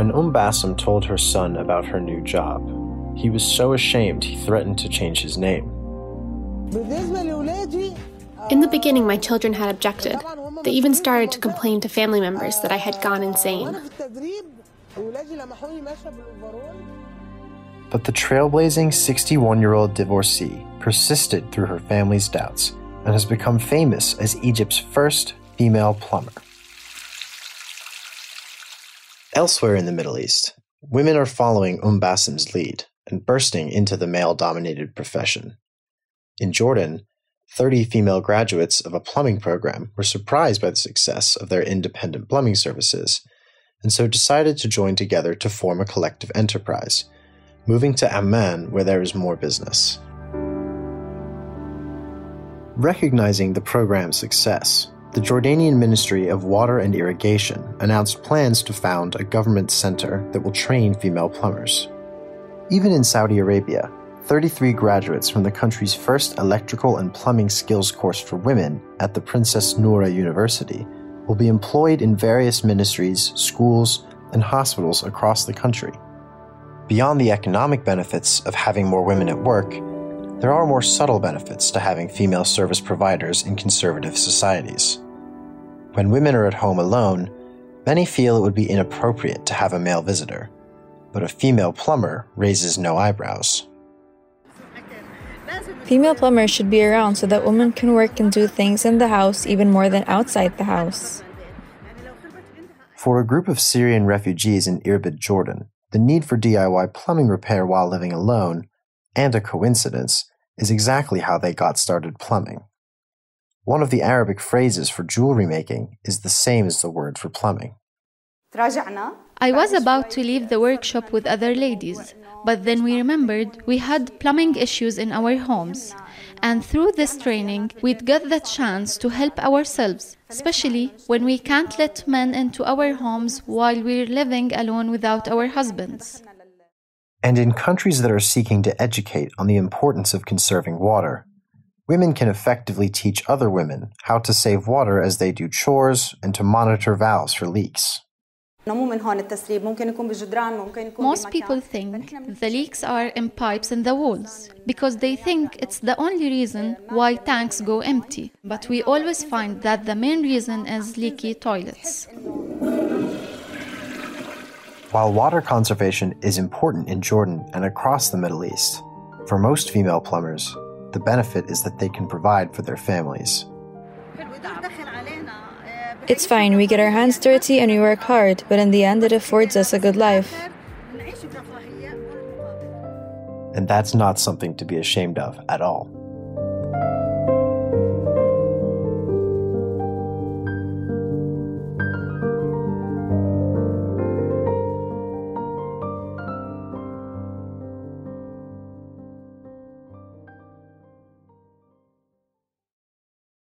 When Bassem told her son about her new job, he was so ashamed he threatened to change his name. In the beginning, my children had objected. They even started to complain to family members that I had gone insane. But the trailblazing 61 year old divorcee persisted through her family's doubts and has become famous as Egypt's first female plumber. Elsewhere in the Middle East, women are following Umm Bassem's lead and bursting into the male dominated profession. In Jordan, 30 female graduates of a plumbing program were surprised by the success of their independent plumbing services, and so decided to join together to form a collective enterprise, moving to Amman where there is more business. Recognizing the program's success, the Jordanian Ministry of Water and Irrigation announced plans to found a government center that will train female plumbers. Even in Saudi Arabia, 33 graduates from the country's first electrical and plumbing skills course for women at the Princess Noura University will be employed in various ministries, schools, and hospitals across the country. Beyond the economic benefits of having more women at work, there are more subtle benefits to having female service providers in conservative societies. When women are at home alone, many feel it would be inappropriate to have a male visitor, but a female plumber raises no eyebrows. Female plumbers should be around so that women can work and do things in the house even more than outside the house. For a group of Syrian refugees in Irbid, Jordan, the need for DIY plumbing repair while living alone, and a coincidence, is exactly how they got started plumbing. One of the Arabic phrases for jewelry making is the same as the word for plumbing. I was about to leave the workshop with other ladies, but then we remembered we had plumbing issues in our homes. And through this training, we'd got the chance to help ourselves, especially when we can't let men into our homes while we're living alone without our husbands. And in countries that are seeking to educate on the importance of conserving water, women can effectively teach other women how to save water as they do chores and to monitor valves for leaks. Most people think the leaks are in pipes in the walls because they think it's the only reason why tanks go empty. But we always find that the main reason is leaky toilets. While water conservation is important in Jordan and across the Middle East, for most female plumbers, the benefit is that they can provide for their families. It's fine, we get our hands dirty and we work hard, but in the end, it affords us a good life. And that's not something to be ashamed of at all.